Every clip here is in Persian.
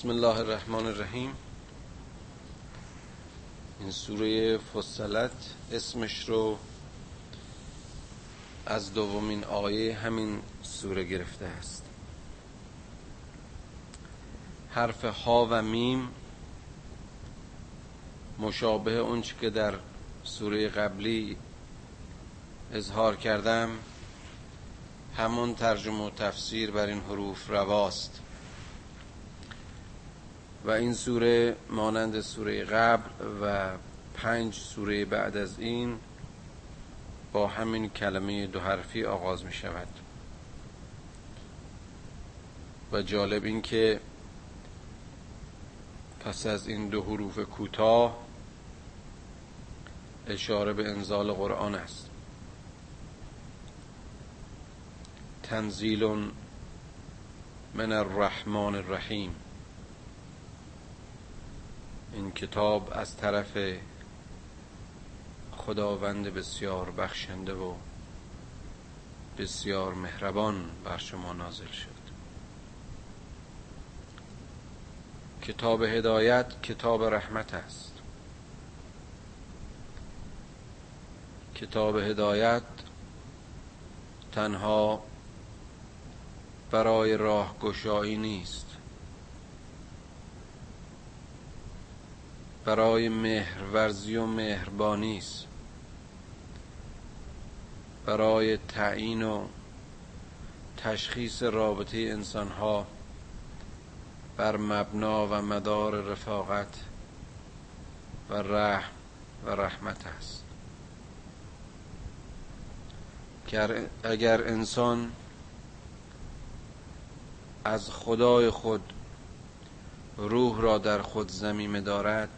بسم الله الرحمن الرحیم. این سوره فصلت اسمش رو از دومین آیه همین سوره گرفته است. حرف ها و میم مشابه اونچه که در سوره قبلی اظهار کردم همون ترجمه و تفسیر بر این حروف رواست. و این سوره مانند سوره قبل و پنج سوره بعد از این با همین کلمه دو حرفی آغاز می شود. و جالب این که پس از این دو حروف کوتاه اشاره به انزال قرآن است. تنزیل من الرحمن الرحیم. این کتاب از طرف خداوند بسیار بخشنده و بسیار مهربان بر شما نازل شد. کتاب هدایت کتاب رحمت است. کتاب هدایت تنها برای راهگشایی نیست. برای مهرورزی و مهربانی است. برای تعیین و تشخیص رابطه انسانها بر مبنا و مدار رفاقت و رحم و رحمت است. اگر انسان از خدای خود روح را در خود زمیمه دارد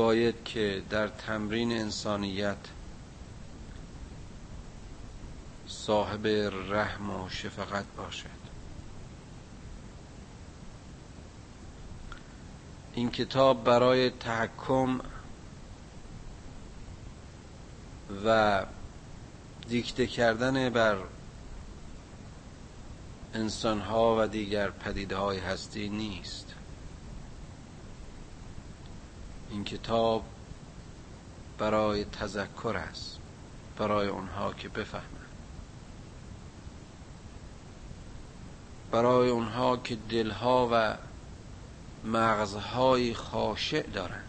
باید که در تمرین انسانیت صاحب رحم و شفقت باشد. این کتاب برای تحکم و دیکته کردن بر انسانها و دیگر پدیده های هستی نیست. این کتاب برای تذکر است برای اونها که بفهمند. برای اونها که دلها و مغزهای خاشع دارند.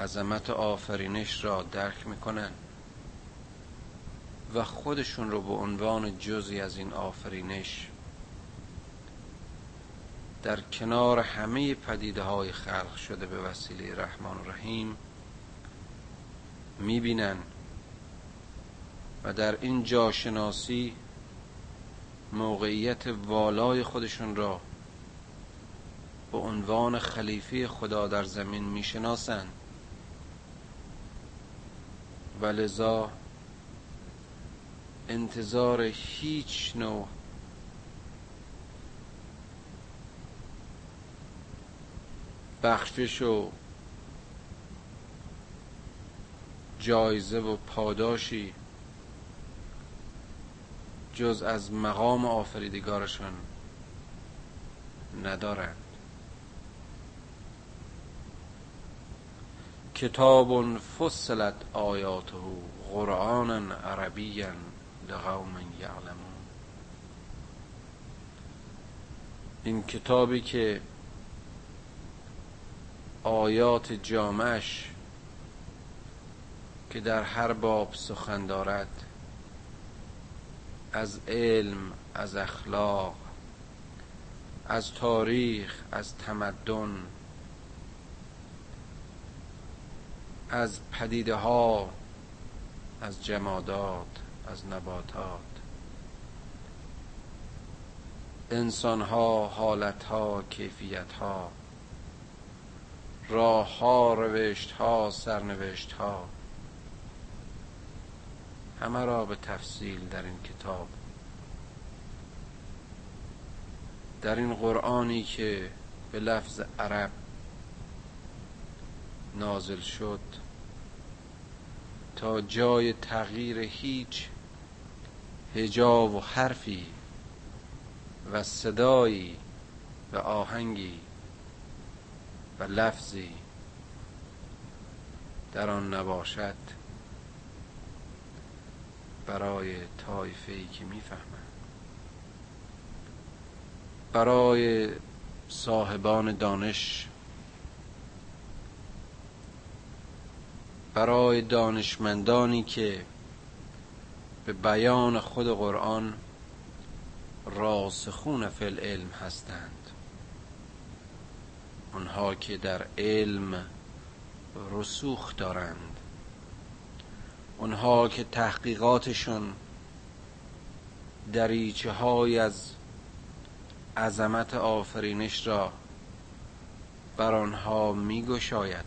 عظمت آفرینش را درک می‌کنند و خودشون رو به عنوان جزی از این آفرینش در کنار همه پدیده های خلق شده به وسیله رحمان و رحیم می‌بینن و در این جاشناسی موقعیت والای خودشون را به عنوان خلیفه خدا در زمین می‌شناسند و لذا انتظار هیچ نوع بخشش و جایزه و پاداشی جز از مقام آفریدگارشان ندارند. کتاب فصلت آیاته قرآنا عربیا لقوم یعلمون. این کتابی که آیات جامعش که در هر باب سخن دارد از علم از اخلاق از تاریخ از تمدن از پدیده ها از جمادات از نباتات. انسان ها حالت ها کیفیت ها راه ها روشت ها سرنوشت ها همه را به تفصیل در این کتاب. در این قرآنی که به لفظ عرب نازل شد تا جای تغییر هیچ هجا و حرفی و صدایی و آهنگی و لفظی در آن نباشد برای طایفه ای که می‌فهمند. برای صاحبان دانش برای دانشمندانی که به بیان خود قرآن راسخون فی العلم هستند. آنها که در علم رسوخ دارند. آنها که تحقیقاتشون دریچه های از عظمت آفرینش را بر آنها می گشاید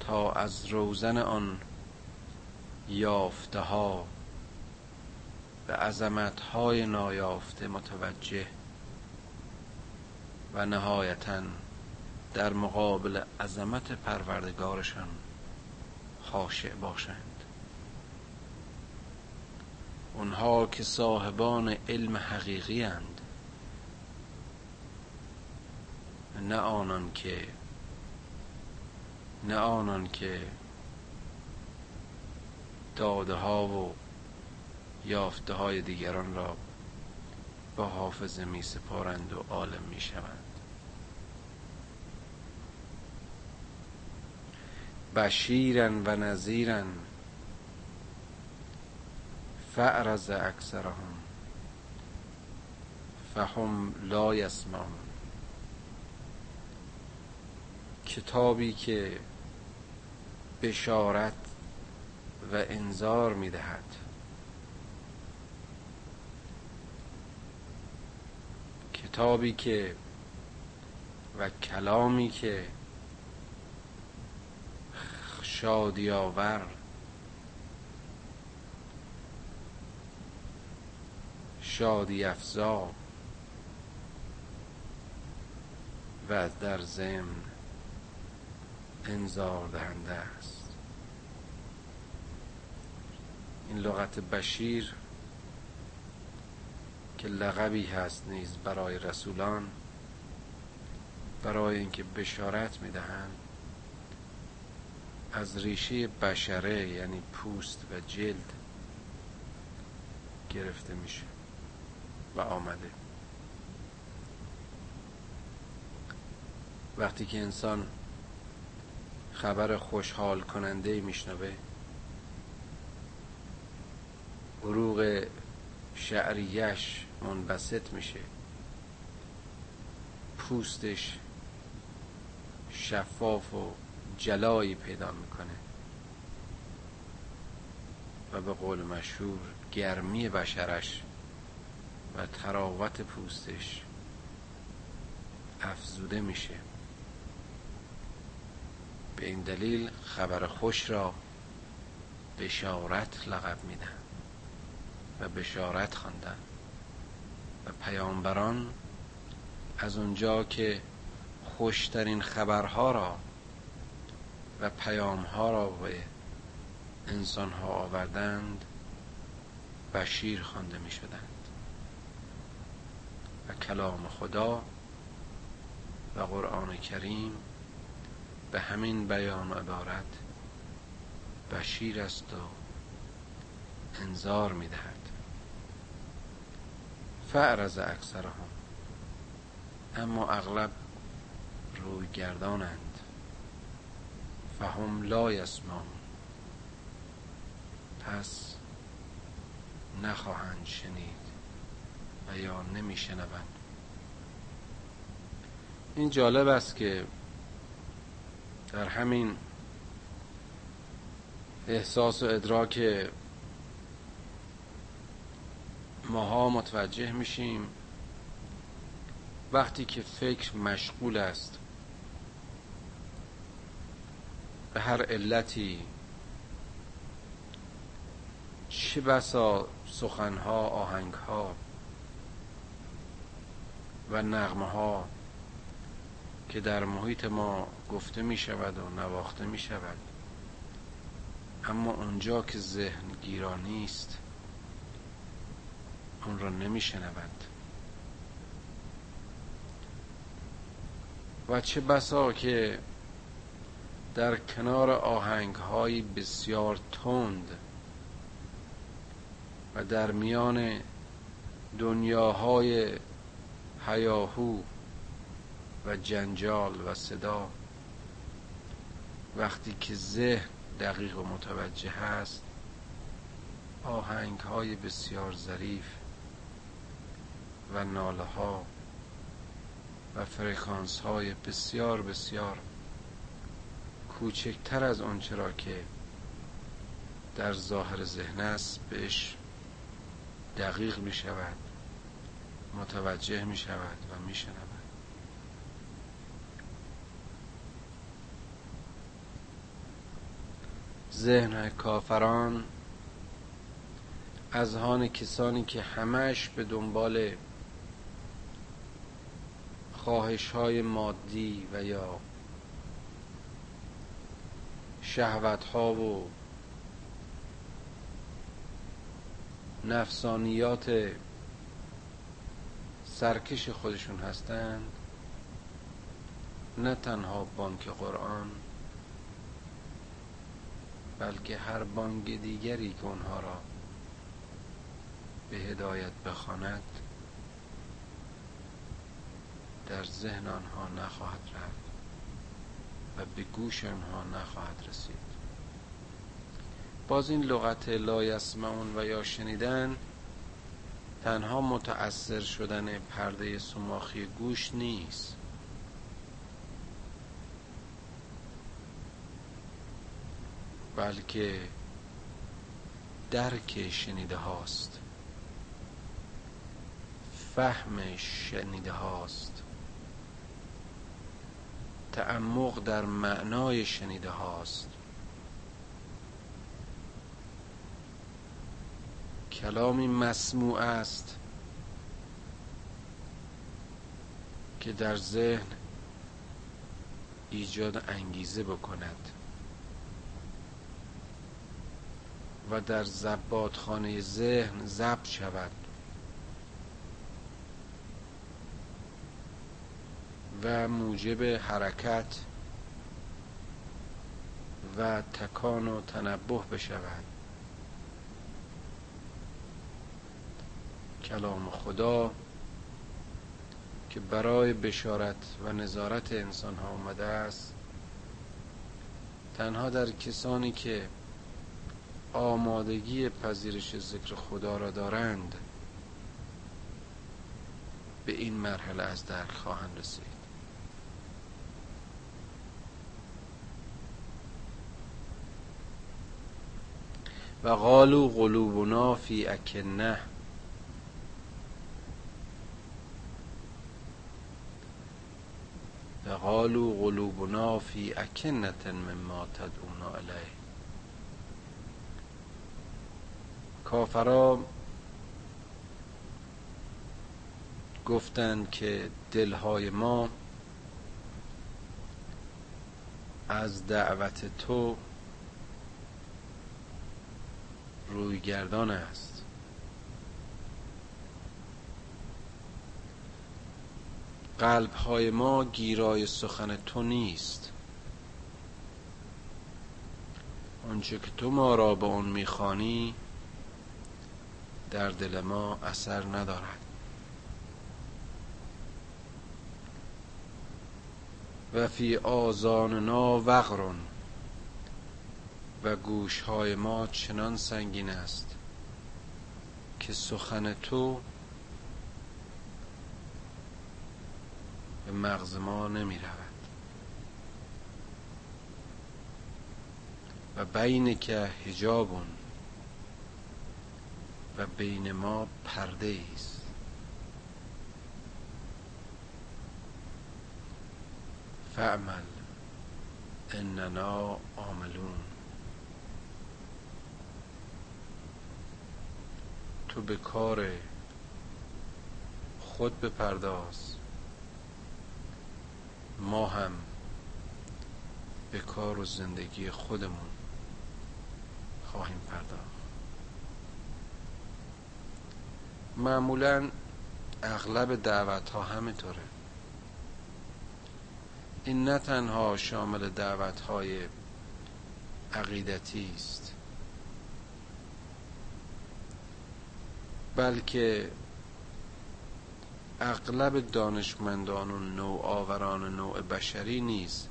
تا از روزن آن یافته ها به عظمت های نایافته متوجه و نهایتا در مقابل عظمت پروردگارشان خاشع باشند. اونها که صاحبان علم حقیقی اند. نه آنان که نه آنان که داده ها و یافته های دیگران را با حافظه می سپارند و عالم می شوند بشیرا و نظیرا فعرز اکثرهم. فهم لا یسمعون. کتابی که بشارت و انذار می‌دهد. کتابی که و کلامی که شادی آور شادی افزا و در ضمن انذار دهنده است. این لغت بشیر که لقبی هست نیز برای رسولان برای اینکه بشارت می‌دهند. از ریشه بشره یعنی پوست و جلد گرفته میشه و آمده. وقتی که انسان خبر خوشحال کننده میشنوه عروق شعریش منبسط میشه. پوستش شفاف و جلایی پیدا می‌کنه. و به قول مشهور گرمی بشرش و تراوت پوستش افزوده میشه. به این دلیل خبر خوش را بشارت لقب میدن و بشارت خواندن. پیامبران از اونجا که خوشترین خبرها را و پیامها را به انسانها آوردند بشیر خوانده می شدند و کلام خدا و قرآن کریم به همین بیان و عبارت بشیر است و انذار می دهد فعرز اکثرهم اما اغلب روی گردانند فهم لا یسمعون. پس نخواهند شنید و یا این جالب است که در همین احساس و ادراک ماها متوجه میشیم وقتی که فکر مشغول است به هر علتی چه بسا سخنها آهنگها و نغمه ها که در محیط ما گفته می شود و نواخته می شود اما اونجا که ذهن گیرانی است آن را نمیشنوند. و چه بسا که در کنار آهنگ های بسیار تند و در میان دنیاهای هیاهو و جنجال و صدا وقتی که ذهن دقیق و متوجه هست آهنگ های بسیار ظریف و ناله ها و فرکانس های بسیار بسیار کوچکتر از آنچه را که در ظاهر ذهن است بهش دقیق می شود متوجه می شود و می شود ذهن کافران از هان کسانی که همش به دنبال خواهش های مادی و یا شهوت ها و نفسانیات سرکش خودشون هستند نه تنها بانک قرآن بلکه هر بانک دیگری که اونها را به هدایت بخواند. در ذهن آنها نخواهد رفت و به گوش آنها نخواهد رسید. باز این لغت لا یسمعون و یا شنیدن تنها متأثر شدن پرده سماخی گوش نیست. بلکه درک شنیده هاست. فهم شنیده هاست. تعمق در معنای شنیده هاست. کلامی مسموع است که در ذهن ایجاد انگیزه بکند و در زبادخانه ذهن ضبط شود. و موجب حرکت و تکان و تنبه بشود. کلام خدا که برای بشارت و نظارت انسان ها آمده است تنها در کسانی که آمادگی پذیرش ذکر خدا را دارند به این مرحله از درک خواهند رسید. و قالوا قلوبنا فی اکنه. و قالوا قلوبنا فی اکنت مما تدعونا الیه. کافرا گفتند که دلهای ما از دعوت تو رویگردان است. قلب های ما گیرای سخن تو نیست. آنچه که تو ما را به اون می‌خوانی در دل ما اثر ندارد. و فی آزاننا وغرون و گوشهای ما چنان سنگین است که سخن تو به مغز ما نمی رود و بین که هجابون و بین ما پرده است. فعمل اننا عاملون. تو به کار خود بپرداز. ما هم به کار و زندگی خودمون خواهیم پرداخت. معمولا اغلب دعوت ها همینطوره. این نه تنها شامل دعوت های عقیدتی است. بلکه اغلب دانشمندان و نوآوران نوع بشری نیز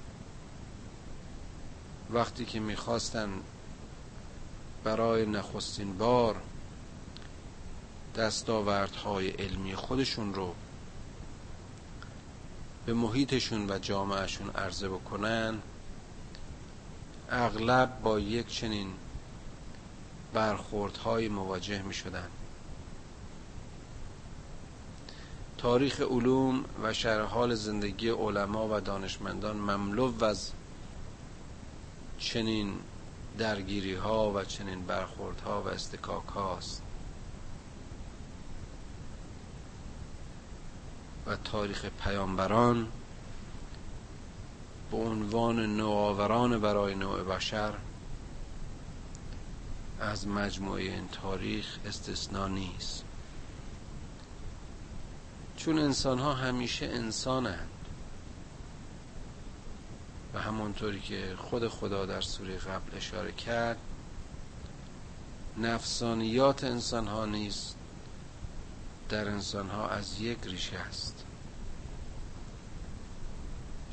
وقتی که می‌خواستن برای نخستین بار دستاوردهای علمی خودشون رو به محیطشون و جامعهشون عرضه بکنن اغلب با یک چنین برخوردهای مواجه می شدن تاریخ علوم و شرح حال زندگی علما و دانشمندان مملو از چنین درگیری ها و چنین برخورد ها و استکاک هاست و تاریخ پیامبران به عنوان نوآوران برای نوع بشر از مجموعه این تاریخ استثنا نیست. چون انسان ها همیشه انسانند و همانطوری که خود خدا در سوره قبل اشاره کرد نفسانیات انسان ها نیست در انسان ها از یک ریشه است.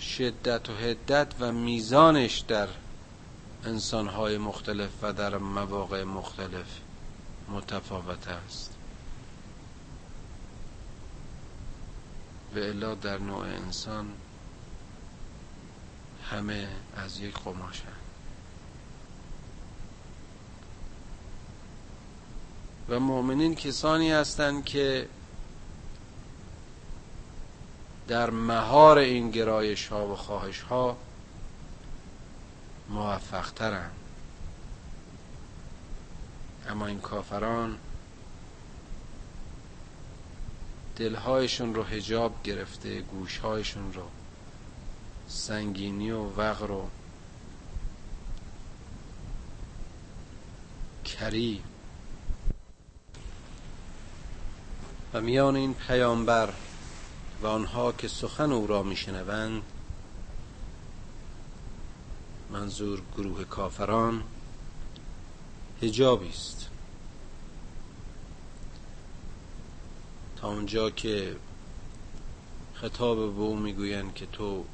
شدت و هدت و میزانش در انسان های مختلف و در مواقع مختلف متفاوت است. و الا در نوع انسان همه از یک قماشن و مؤمنین کسانی هستند که در مهار این گرایش ها و خواهش ها موفق ترن اما این کافران دلهایشون رو هجاب گرفته گوشهایشون رو. سنگینی و وقر و کری. و میان این پیامبر و آنها که سخن او را میشنوند منظور گروه کافران هجابی است. تا اونجا که خطاب به او می‌گویند که تو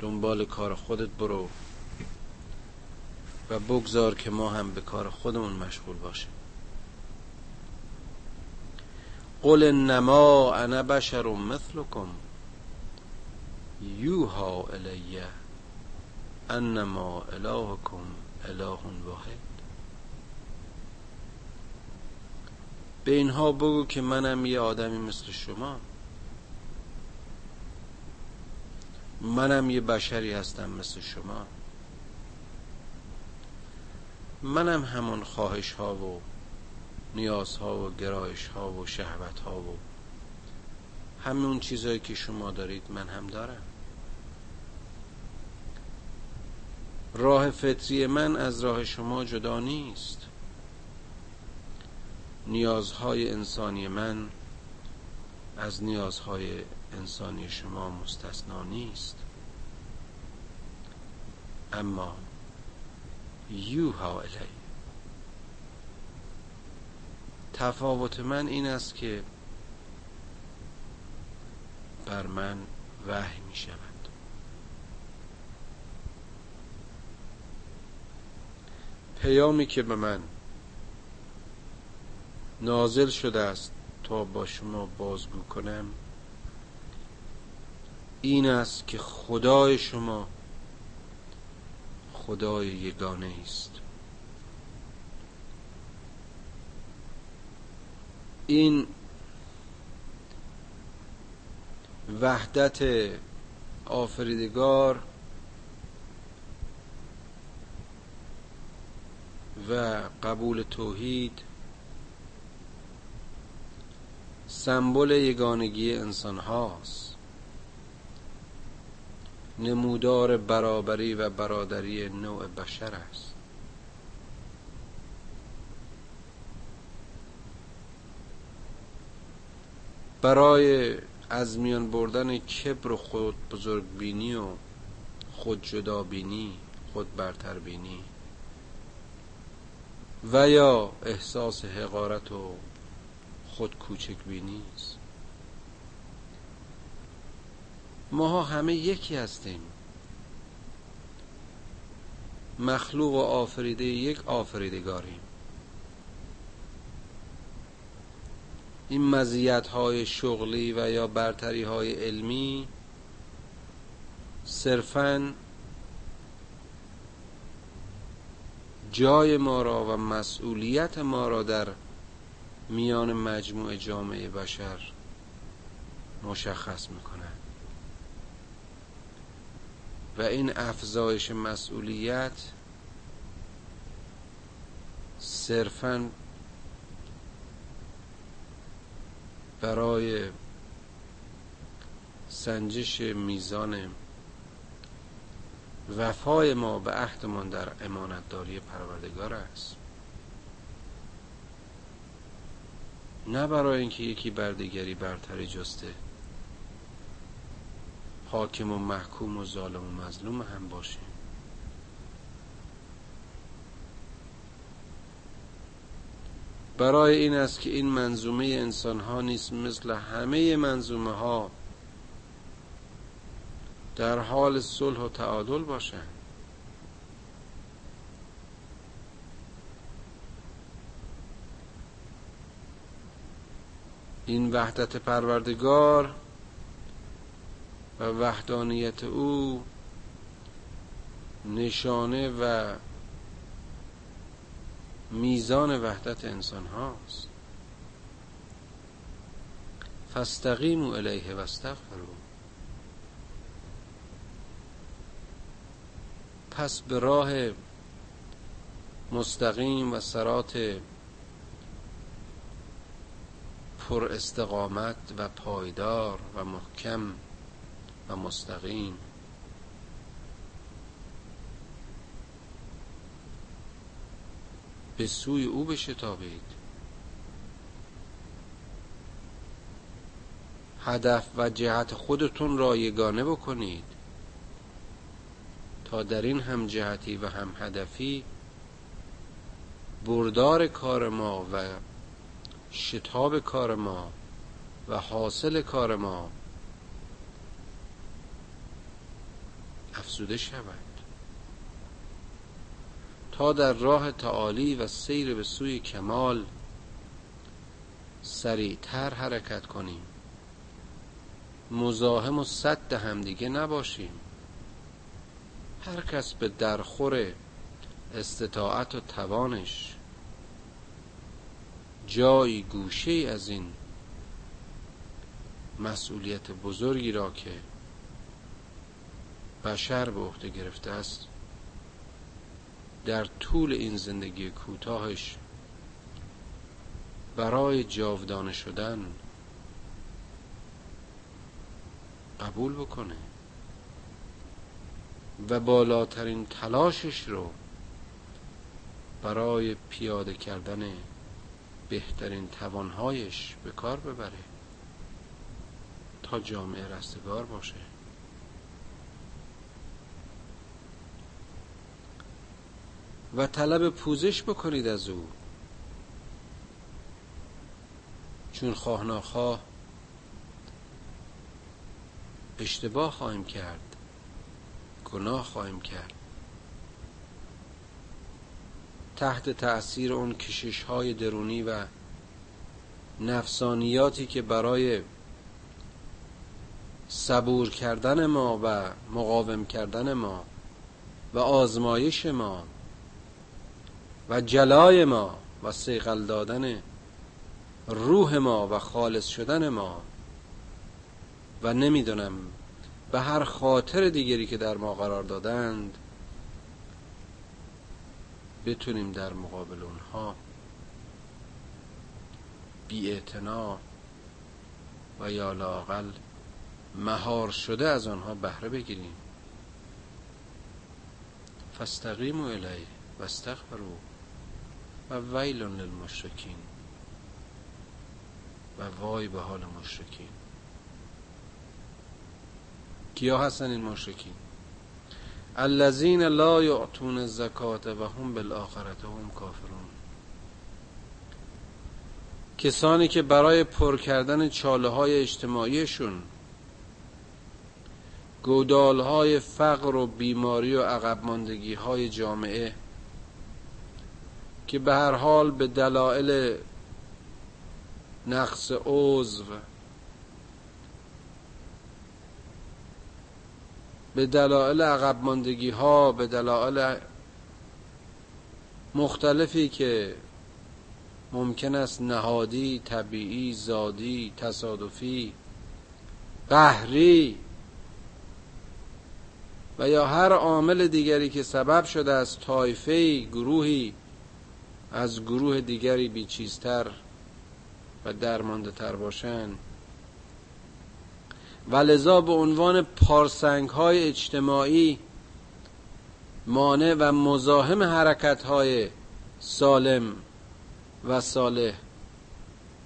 دنبال کار خودت برو و بگذار که ما هم به کار خودمون مشغول باشیم. قل انما انا بشر مثلكم یوها الیه انما الهکم اله واحد. به اینها بگو که منم یه آدمی مثل شما. منم یه بشری هستم مثل شما. منم همون خواهش ها و نیازها و گرایش ها و شهوت ها و همون چیزهایی که شما دارید من هم دارم. راه فطری من از راه شما جدا نیست. نیازهای انسانی من از نیازهای انسانی شما مستثنا نیست. اما یوها الی تفاوت من این است که بر من وحی می شود. پیامی که به من نازل شده است تا با شما بازگو کنم این است که خدای شما خدای یگانه است. این وحدت آفریدگار و قبول توحید سمبل یگانگی انسان هاست نمودار برابری و برادری نوع بشر است. برای از میان بردن کبر و خود بزرگ بینی و خود جدا بینی خود برتر بینی و یا احساس حقارت و خود کوچک بینی است ماها همه یکی هستیم. مخلوق و آفریده یک آفریدگاریم. این مزیت های شغلی و یا برتری های علمی صرفا جای ما را و مسئولیت ما را در میان مجموع جامعه بشر مشخص می‌کنه و این افزایش مسئولیت صرفا برای سنجش میزان وفای ما به عهدمان در امانتداری پروردگار است. نه برای اینکه یکی بر دیگری برتری جسته. حاکم و محکوم و ظالم و مظلوم هم باشیم. برای این است که این منظومه انسان ها نیست مثل همه منظومه ها در حال صلح و تعادل باشند. این وحدت پروردگار و وحدانیت او نشانه و میزان وحدت انسان هاست. فاستقیموا الیه و پس به راه مستقیم و سرات پر استقامت و پایدار و محکم و مستقیم. به سوی او بشتابید. هدف و جهت خودتون را یگانه بکنید. تا در این هم جهتی و هم هدفی بردار کار ما و شتاب کار ما و حاصل کار ما افزوده شود. تا در راه تعالی و سیر به سوی کمال سریعتر حرکت کنیم. مزاحم و صد همدیگه نباشیم. هر کس به درخور استطاعت و توانش جایی گوشه از این مسئولیت بزرگی را که بشر به عهده گرفته است در طول این زندگی کوتاهش برای جاودانه شدن قبول بکنه و بالاترین تلاشش رو برای پیاده کردن بهترین توانهایش به کار ببره تا جامعه رستگار باشه. و طلب پوزش بکنید از او. چون خواه ناخواه اشتباه خواهیم کرد گناه خواهیم کرد. تحت تأثیر اون کشش های درونی و نفسانیاتی که برای صبور کردن ما و مقاوم کردن ما و آزمایش ما و جلای ما و سیقل دادن روح ما و خالص شدن ما و نمی‌دونم به هر خاطر دیگری که در ما قرار دادند بتونیم در مقابل اونها بی و یا لاقل مهار شده از آنها بهره بگیریم. فاستقیموا الیه و استغفروا و ویل للمشرکین و و وای به حال مشرکین. کیا هستن این مشرکین؟ الذین لا یعطون الزکات و هم بالآخرت هم کافرون. کسانی که برای پر کردن چاله های اجتماعیشون گودال های فقر و بیماری و عقب ماندگی های جامعه که به هر حال به دلایل نقص عضو به دلایل عقب ماندگی ها به دلایل مختلفی که ممکن است نهادی طبیعی زادی تصادفی قهری و یا هر عامل دیگری که سبب شده از طایفه گروهی از گروه دیگری بیچیزتر و درمانده تر باشند. و لذا به عنوان پارسنگ های اجتماعی مانع و مزاحم حرکت های سالم و صالح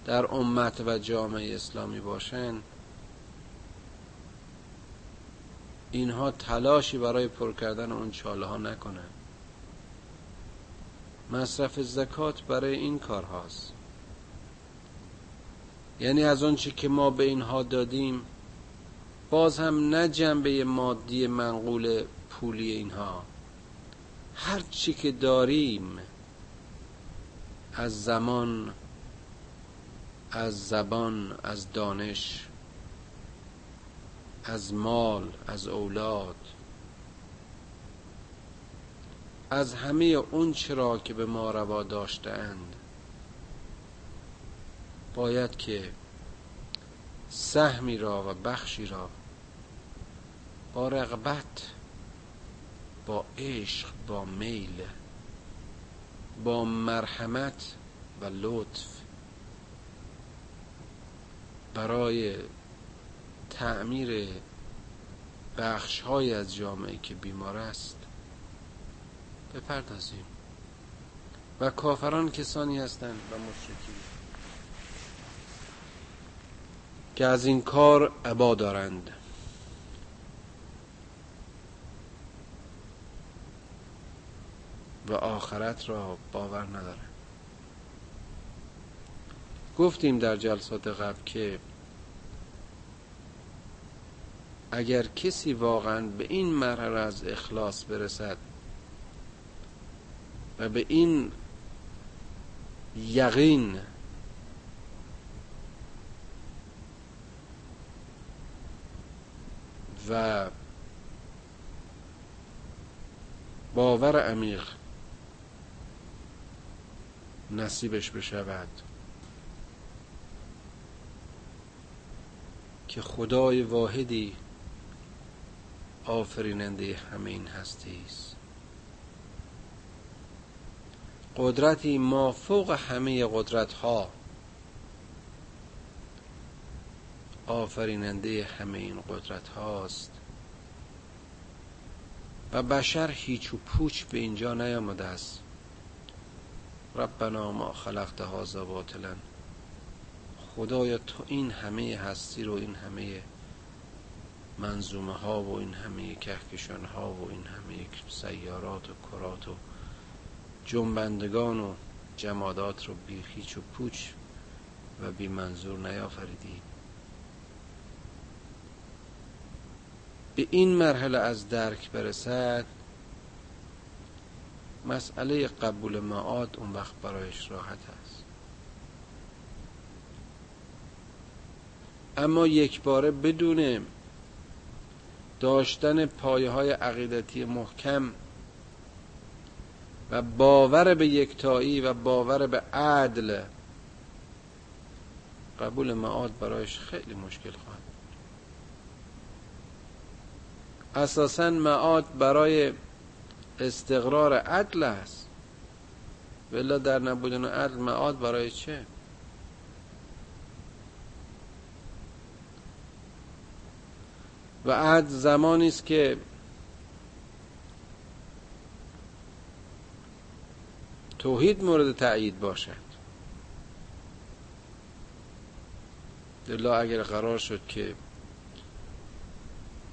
در امت و جامعه اسلامی باشند اینها تلاشی برای پر کردن اون چاله ها نکنند. مصرف زکات برای این کار هاست. یعنی از آنچه که ما به اینها دادیم باز هم نه جنبه مادی منقول پولی اینها. هر چی که داریم از زمان از زبان از دانش از مال از اولاد از همه اون چرا که به ما روا داشتند باید که سهمی را و بخشی را با رغبت با عشق با میل با مرحمت و لطف برای تعمیر بخش های از جامعه که بیمار است بپردازیم. و کافران کسانی هستند و مشرکین. که از این کار عبا دارند. و آخرت را باور ندارند. گفتیم در جلسات قبل که اگر کسی واقعا به این مرحله از اخلاص برسد و به این یقین و باور عمیق نصیبش بشود که خدای واحدی آفریننده همه این هستی است. قدرتی ما فوق همه قدرت ها آفریننده همه این قدرت هاست. و بشر هیچ و پوچ به اینجا نیامده است. ربنا ما خلقت هذا باطلا. خدایا تو این همه هستی رو این همه منظومه ها و این همه کهکشان ها و این همه سیارات و کرات و جنبندگان و جمادات رو بی هیچ و پوچ و بی منظور نیافریدی. به این مرحله از درک برسد مسئله قبول معاد اون وقت برایش راحت است. اما یک باره بدون داشتن پایه های عقیدتی محکم و باور به یکتایی و باور به عدل قبول معاد برایش خیلی مشکل خواهد اساسا معاد برای استقرار عدل است. ولی در نبودن عدل معاد برای چه؟ و عدل زمانی است که توحید مورد تأیید باشد. دلا اگر قرار شد که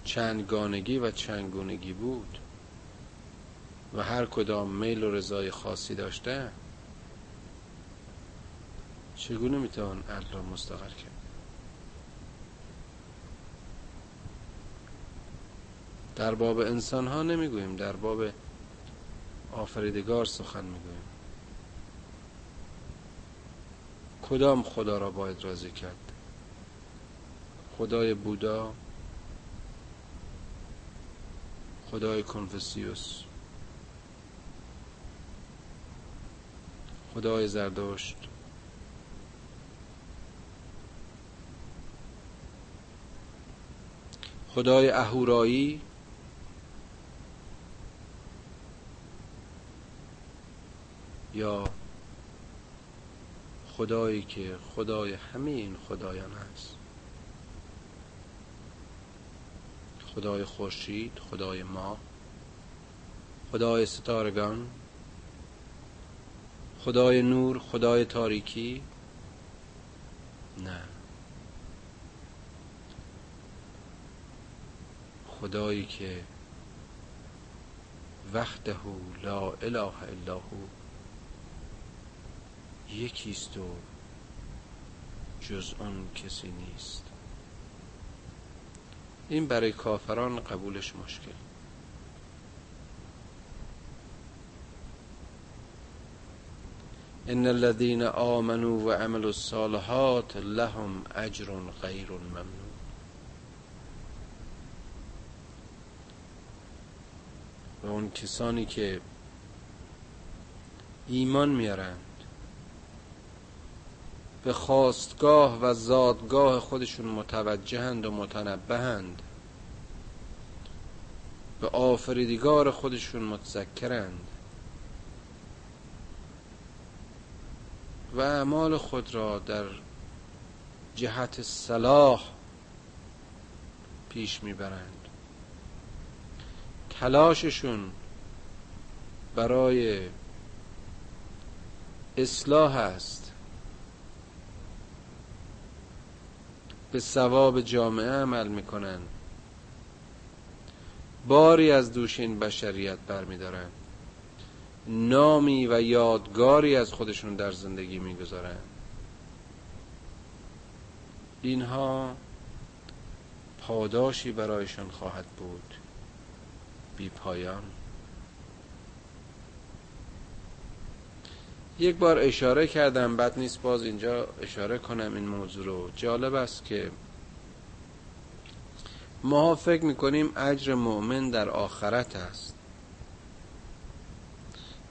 چندگانگی و چندگونگی بود. و هر کدام میل و رضای خاصی داشته چگونه می‌توان عقل را مستقر کرد؟ در باب انسان ها نمی‌گوییم در باب آفریدگار سخن می‌گوییم. کدام خدا را باید راضی کرد؟ خدای بودا خدای کنفسیوس خدای زردشت خدای اهورایی. یا خدایی که خدای همه این خدایان است خدای خورشید خدای ما خدای ستارگان خدای نور خدای تاریکی. نه. خدایی که وحده لا اله الا هو یکیست و جز آن کسی نیست. این برای کافران قبولش مشکل. ان الذين آمنوا و عملوا الصالحات لهم اجر غیر ممنون. و اون کسانی که ایمان میارند به خواستگاه و زادگاه خودشون متوجهند و متنبهند. به آفریدگار خودشون متذکرند. و اعمال خود را در جهت صلاح پیش می‌برند. تلاششون برای اصلاح است. به ثواب جامعه عمل می‌کنن. باری از دوش این بشریت برمیدارن. نامی و یادگاری از خودشون در زندگی می‌گذارن. اینها پاداشی برایشان خواهد بود. بی پایان. یک بار اشاره کردم بد نیست باز اینجا اشاره کنم این موضوع رو. جالب است که ما فکر می‌کنیم اجر مؤمن در آخرت است.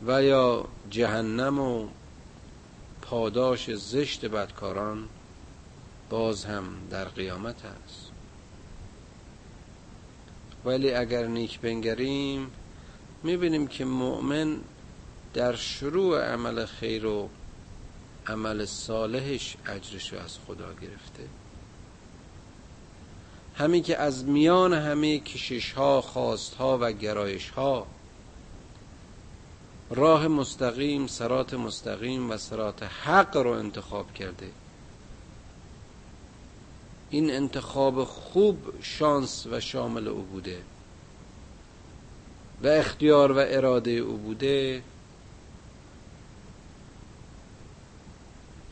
و یا جهنم و پاداش زشت بدکاران باز هم در قیامت است. ولی اگر نیک بنگریم می‌بینیم که مؤمن در شروع عمل خیر و عمل صالحش اجرش از خدا گرفته. همین که از میان همه کشش ها خواست ها و گرایش ها راه مستقیم سرات مستقیم و سرات حق رو انتخاب کرده. این انتخاب خوب شانس و شامل او بوده و اختیار و اراده او بوده.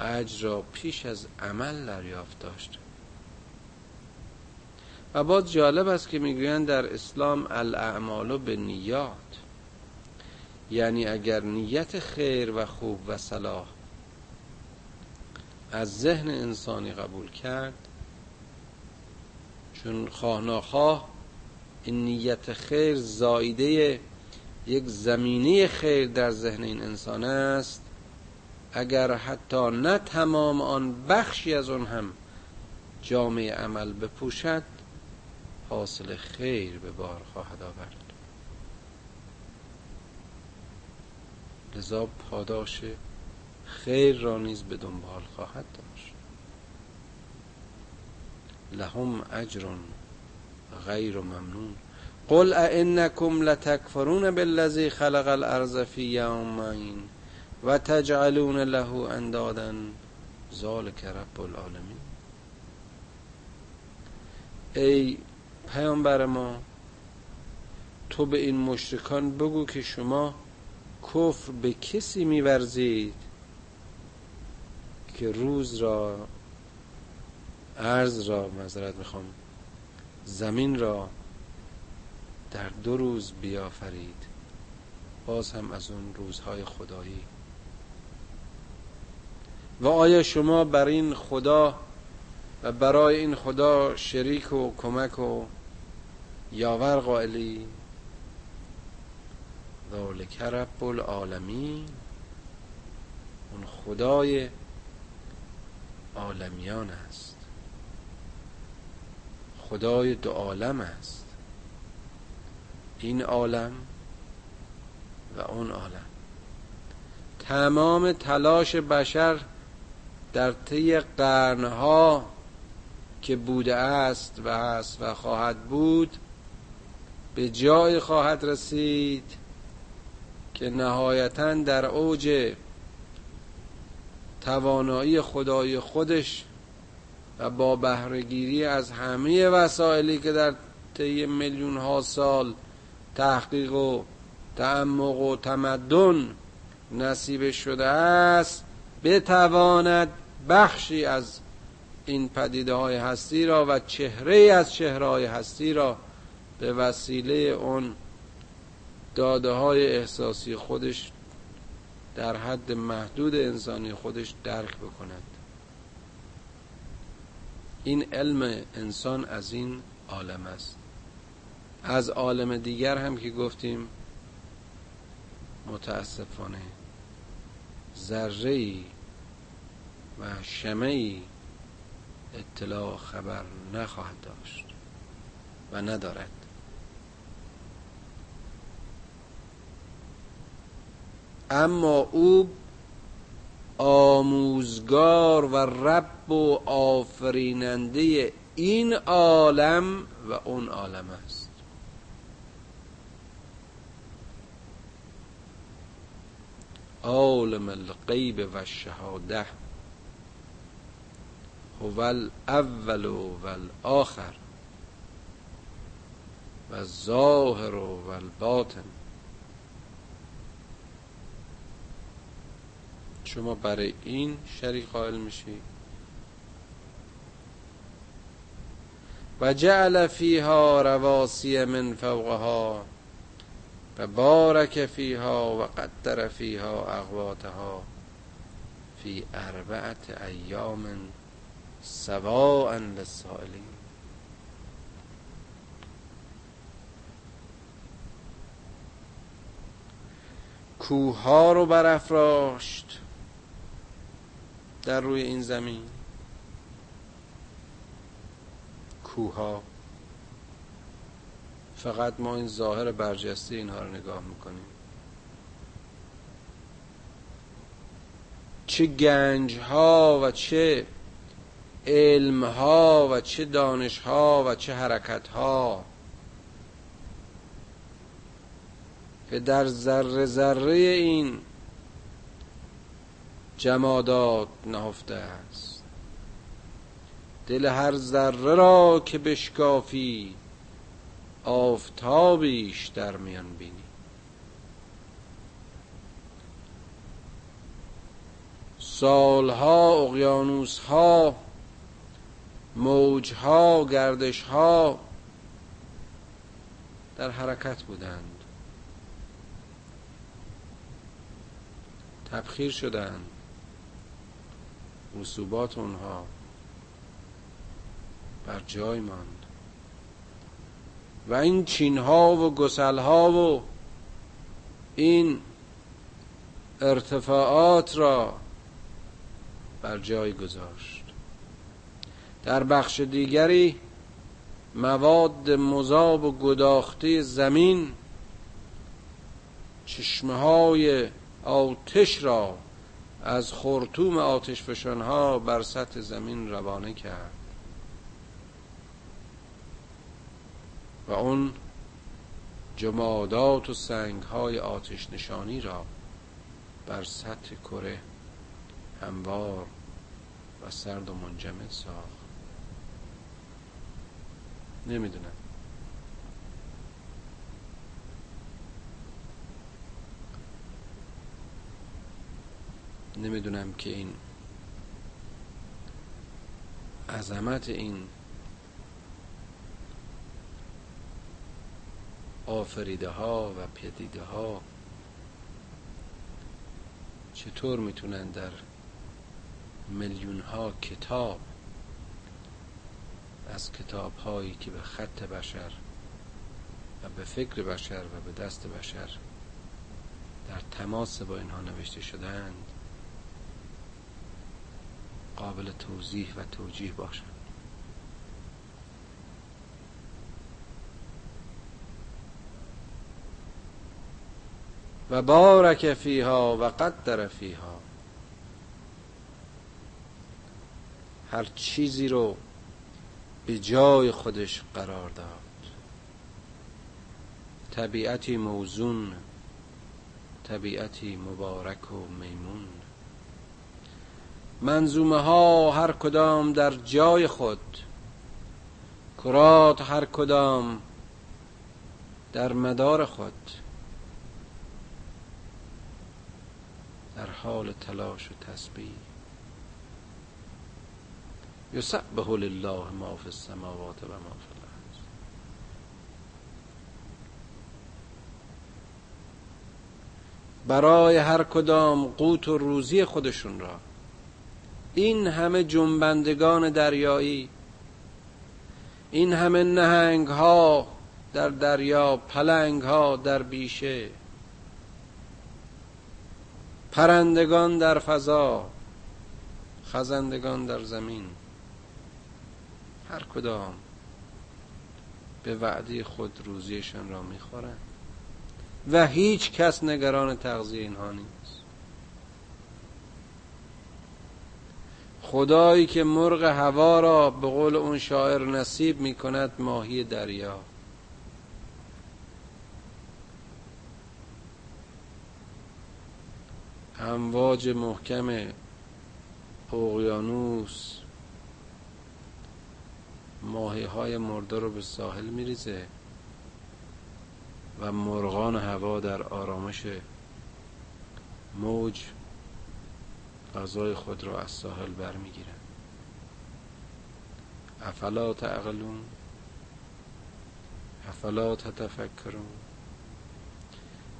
اجر را پیش از عمل دریافت داشت. و باز جالب است که می‌گویند در اسلام الاعمال به نیات یعنی اگر نیت خیر و خوب و صلاح از ذهن انسانی قبول کرد چون خواه این نیت خیر زایده یک زمینه خیر در ذهن این انسان است اگر حتی نه تمام آن بخشی از آن هم جامعه عمل بپوشد حاصل خیر به بار خواهد آورد. لذا پاداش خیر را نیز به دنبال خواهد داشت. لهم اجر غیر ممنون. قل ائنکم لتکفرون بالذی خلق الارض فی یومین. و تجعلون له اندادا. ذالک رب العالمین. ای پیامبر ما تو به این مشرکان بگو که شما کفر به کسی میورزید که روز را عرض را مذارت می‌خوام زمین را در دو روز بیافرید. باز هم از اون روزهای خدایی. و آیا شما بر این خدا و برای این خدا شریک و کمک و یاور قائلی؟ ذالک رب العالمین. اون خدای عالمیان است. خدای دو عالم است. این عالم و اون عالم. تمام تلاش بشر در طی قرنها که بوده است و است و خواهد بود به جای خواهد رسید که نهایتا در اوج توانایی خدای خودش و با بهرهگیری از همه وسایلی که در طی میلیون ها سال تحقیق و تعمق و تمدن نصیب شده است بتواند بخشی از این پدیده های هستی را و چهره از چهره های هستی را به وسیله اون داده های احساسی خودش در حد محدود انسانی خودش درک بکند. این علم انسان از این عالم است. از عالم دیگر هم که گفتیم متاسفانه ذره و شمعی اطلاع خبر نخواهد داشت و ندارد. اما او آموزگار و رب و آفریننده این عالم و اون عالم است. عالم الغیب و الشهاده هو الاول و الاخر و الظاهر و الباطن شما برای این شریک قائل میشی؟ و جعل فیها رواسی من فوقها و بارک فیها و قدر فیها اقواتها فی اربعت ایام سواء للسائلین کوه رو برافراشت در روی این زمین. کوها فقط ما این ظاهر برجسته اینها رو نگاه می‌کنیم. چه گنج ها و چه علم ها و چه دانش ها و چه حرکت ها که در ذره ذره این جمادات نهفته است. دل هر ذره را که بشکافی آفتابیش در میان بینی. سالها اقیانوسها موجها گردشها در حرکت بودند. تبخیر شدند. رسوبات اونها بر جای ماند. و این چینها و گسلها و این ارتفاعات را بر جای گذاشت. در بخش دیگری مواد مذاب و گداخته زمین چشمه های آتش را از خرطوم آتش فشانها بر سطح زمین روانه کرد. و اون جمادات و سنگ های آتش نشانی را بر سطح کره هموار و سرد و منجمد ساخت. نمی‌دونم. نمی‌دونم که این عظمت این آفریده ها و پدیده ها چطور می‌تونن در میلیون ها کتاب از کتاب هایی که به خط بشر و به فکر بشر و به دست بشر در تماس با اینها نوشته شدند قابل توضیح و توجیه باشند. و بارک فیها و قدر فیها. هر چیزی رو به جای خودش قرار داد. طبیعتی موزون طبیعتی مبارک و میمون. منظومه ها هر کدام در جای خود. کرات هر کدام در مدار خود. در حال تلاش و تسبیح. یسبح لله ما فی السماوات و ما فی الارض. برای هر کدام قوت و روزی خودشون را. این همه جنبندگان دریایی این همه نهنگ ها در دریا پلنگ ها در بیشه پرندگان در فضا خزندگان در زمین. هر کدام به وعده خود روزیشان را می‌خورند و هیچ کس نگران تغذیه اینها نیست. خدایی که مرغ هوا را به قول اون شاعر نصیب می کند ماهی دریا. امواج محکم اقیانوس ماهی های مرده رو به ساحل میریزه و مرغان هوا در آرامش موج غذای خود را از ساحل برمیگیرند افلا تعقلون؟ افلا تتفکرون؟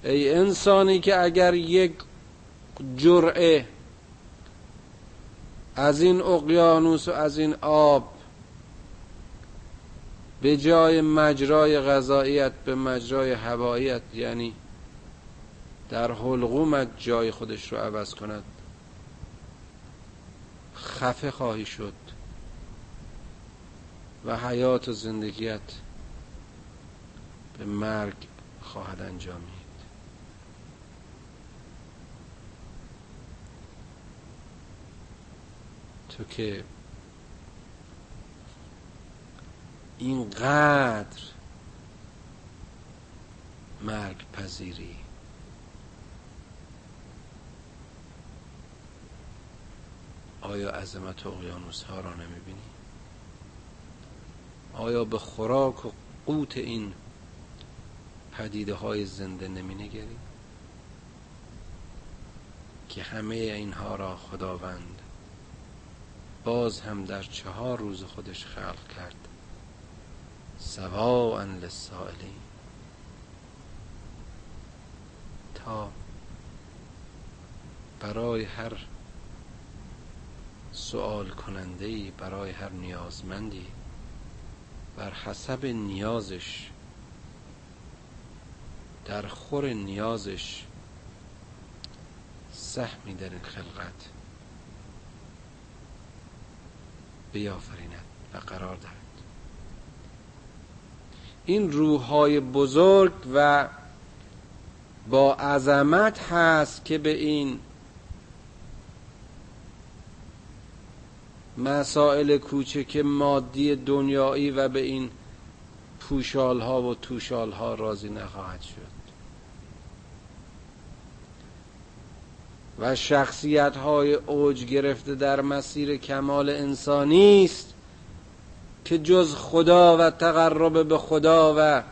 ای انسانی که اگر یک جرعه از این اقیانوس و از این آب به جای مجرای غذاییت به مجرای هواییت یعنی در حلقومت جای خودش رو عوض کند. خفه خواهی شد و حیات و زندگیت به مرگ خواهد انجامید تو که اینقدر مرگ پذیری آیا عظمت اقیانوس ها را نمی‌بینی؟ آیا به خوراک و قوت این پدیده های زنده نمینگری؟ که همه اینها را خداوند باز هم در چهار روز خودش خلق کرد سواء للسائلین. تا برای هر سوال کننده ای برای هر نیازمندی بر حسب نیازش در خور نیازش سهمی در این خلقت. بیافریند و قرار دهد. این روحهای بزرگ و با عظمت هست که به این مسائل کوچک مادی دنیایی و به این پوشال ها و توشال ها راضی نخواهد شد. و شخصیت های اوج گرفته در مسیر کمال انسانی است. که جز خدا و تقرب به خدا و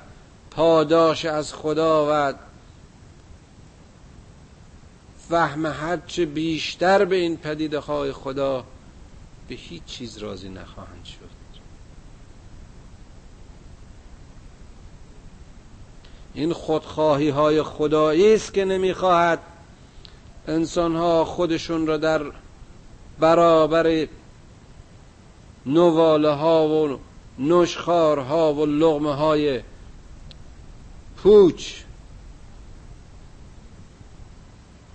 پاداش از خدا و فهم هرچه بیشتر به این پدیده های خدا به هیچ چیز راضی نخواهند شد. این خودخواهی های خدایی است که نمی‌خواهد انسان ها خودشون را در برابر نواله ها و نشخار ها و لغمه های پوچ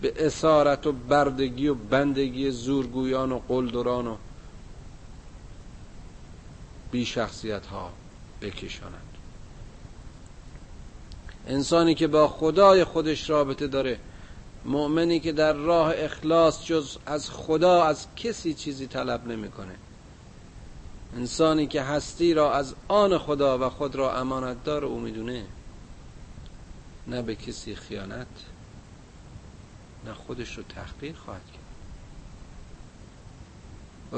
به اسارت و بردگی و بندگی زورگویان و قلدران و بی شخصیت ها بکشانند. انسانی که با خدای خودش رابطه داره مؤمنی که در راه اخلاص جز از خدا از کسی چیزی طلب نمی‌کنه. انسانی که هستی را از آن خدا و خود را امانت دار او می‌دونه نه به کسی خیانت نه خودش رو تحقیر خواهد کرد.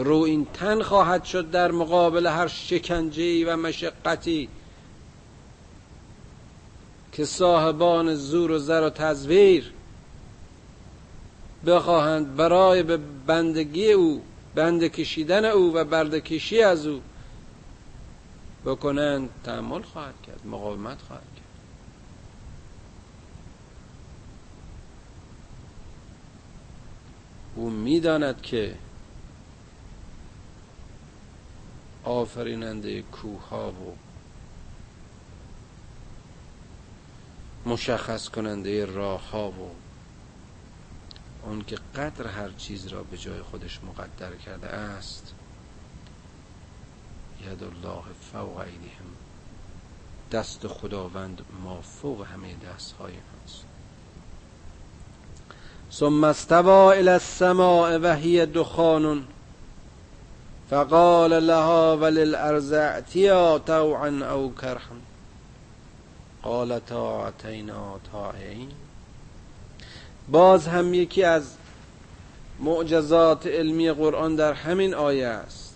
رو این تن خواهد شد در مقابل هر شکنجهی و مشقتی که صاحبان زور و زر و تزویر بخواهند برای به بندگی او بند کشیدن او و برد کشی از او بکنند تحمل خواهد کرد مقاومت خواهد کرد. او می‌داند که آفریننده کوه ها و مشخص کننده راه ها و اون که قدر هر چیز را به جای خودش مقدر کرده است ید الله فوق ایدیهم دست خداوند ما فوق همه دست های هست ثم استوى الى السماء وهي دخان. فقال لها وللارض ائتیا طوعا او کرها قالتا اتینا طائعین باز هم یکی از معجزات علمی قرآن در همین آیه است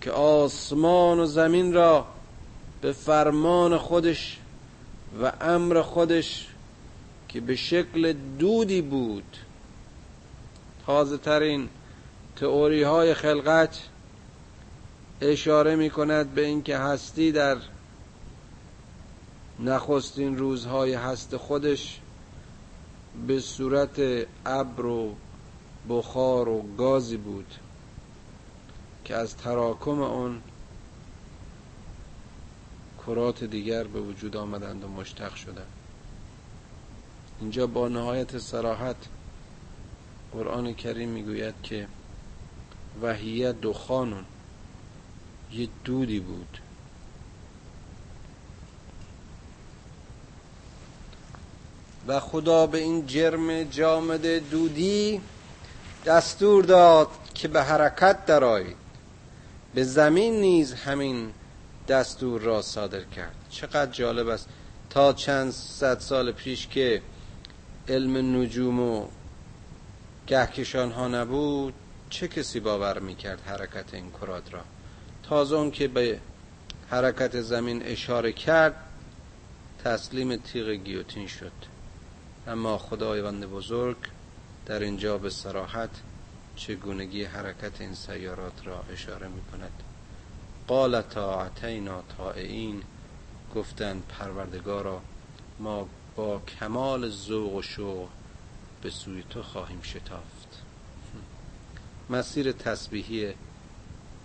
که آسمان و زمین را به فرمان خودش و امر خودش که به شکل دودی بود. تازه ترین تئوری های خلقت اشاره می کند به اینکه هستی در نخستین روزهای هست خودش به صورت ابر و بخار و گازی بود که از تراکم اون کرات دیگر به وجود آمدند و مشتق شدند. اینجا با نهایت سراحت قرآن کریم می‌گوید که وحیه دخانون یه دودی بود. و خدا به این جرم جامد دودی دستور داد که به حرکت درآیید. به زمین نیز همین دستور را صادر کرد. چقدر جالب است. تا چند صد سال پیش که علم نجوم و گهکشان ها نبود چه کسی باور می‌کرد حرکت این کرات را؟ تازه اون که به حرکت زمین اشاره کرد تسلیم تیغ گیوتین شد. اما خداوند بزرگ در اینجا به سراحت چگونگی حرکت این سیارات را اشاره می کند. قالتا اتینا طائعین گفتند پروردگارا ما با کمال ذوق و شوق به سوی تو خواهیم شتافت. مسیر تسبیحی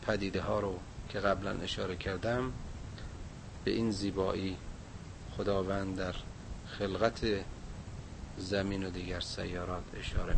پدیده ها رو که قبلا اشاره کردم به این زیبایی خداوند در خلقت زمین و دیگر سیارات اشاره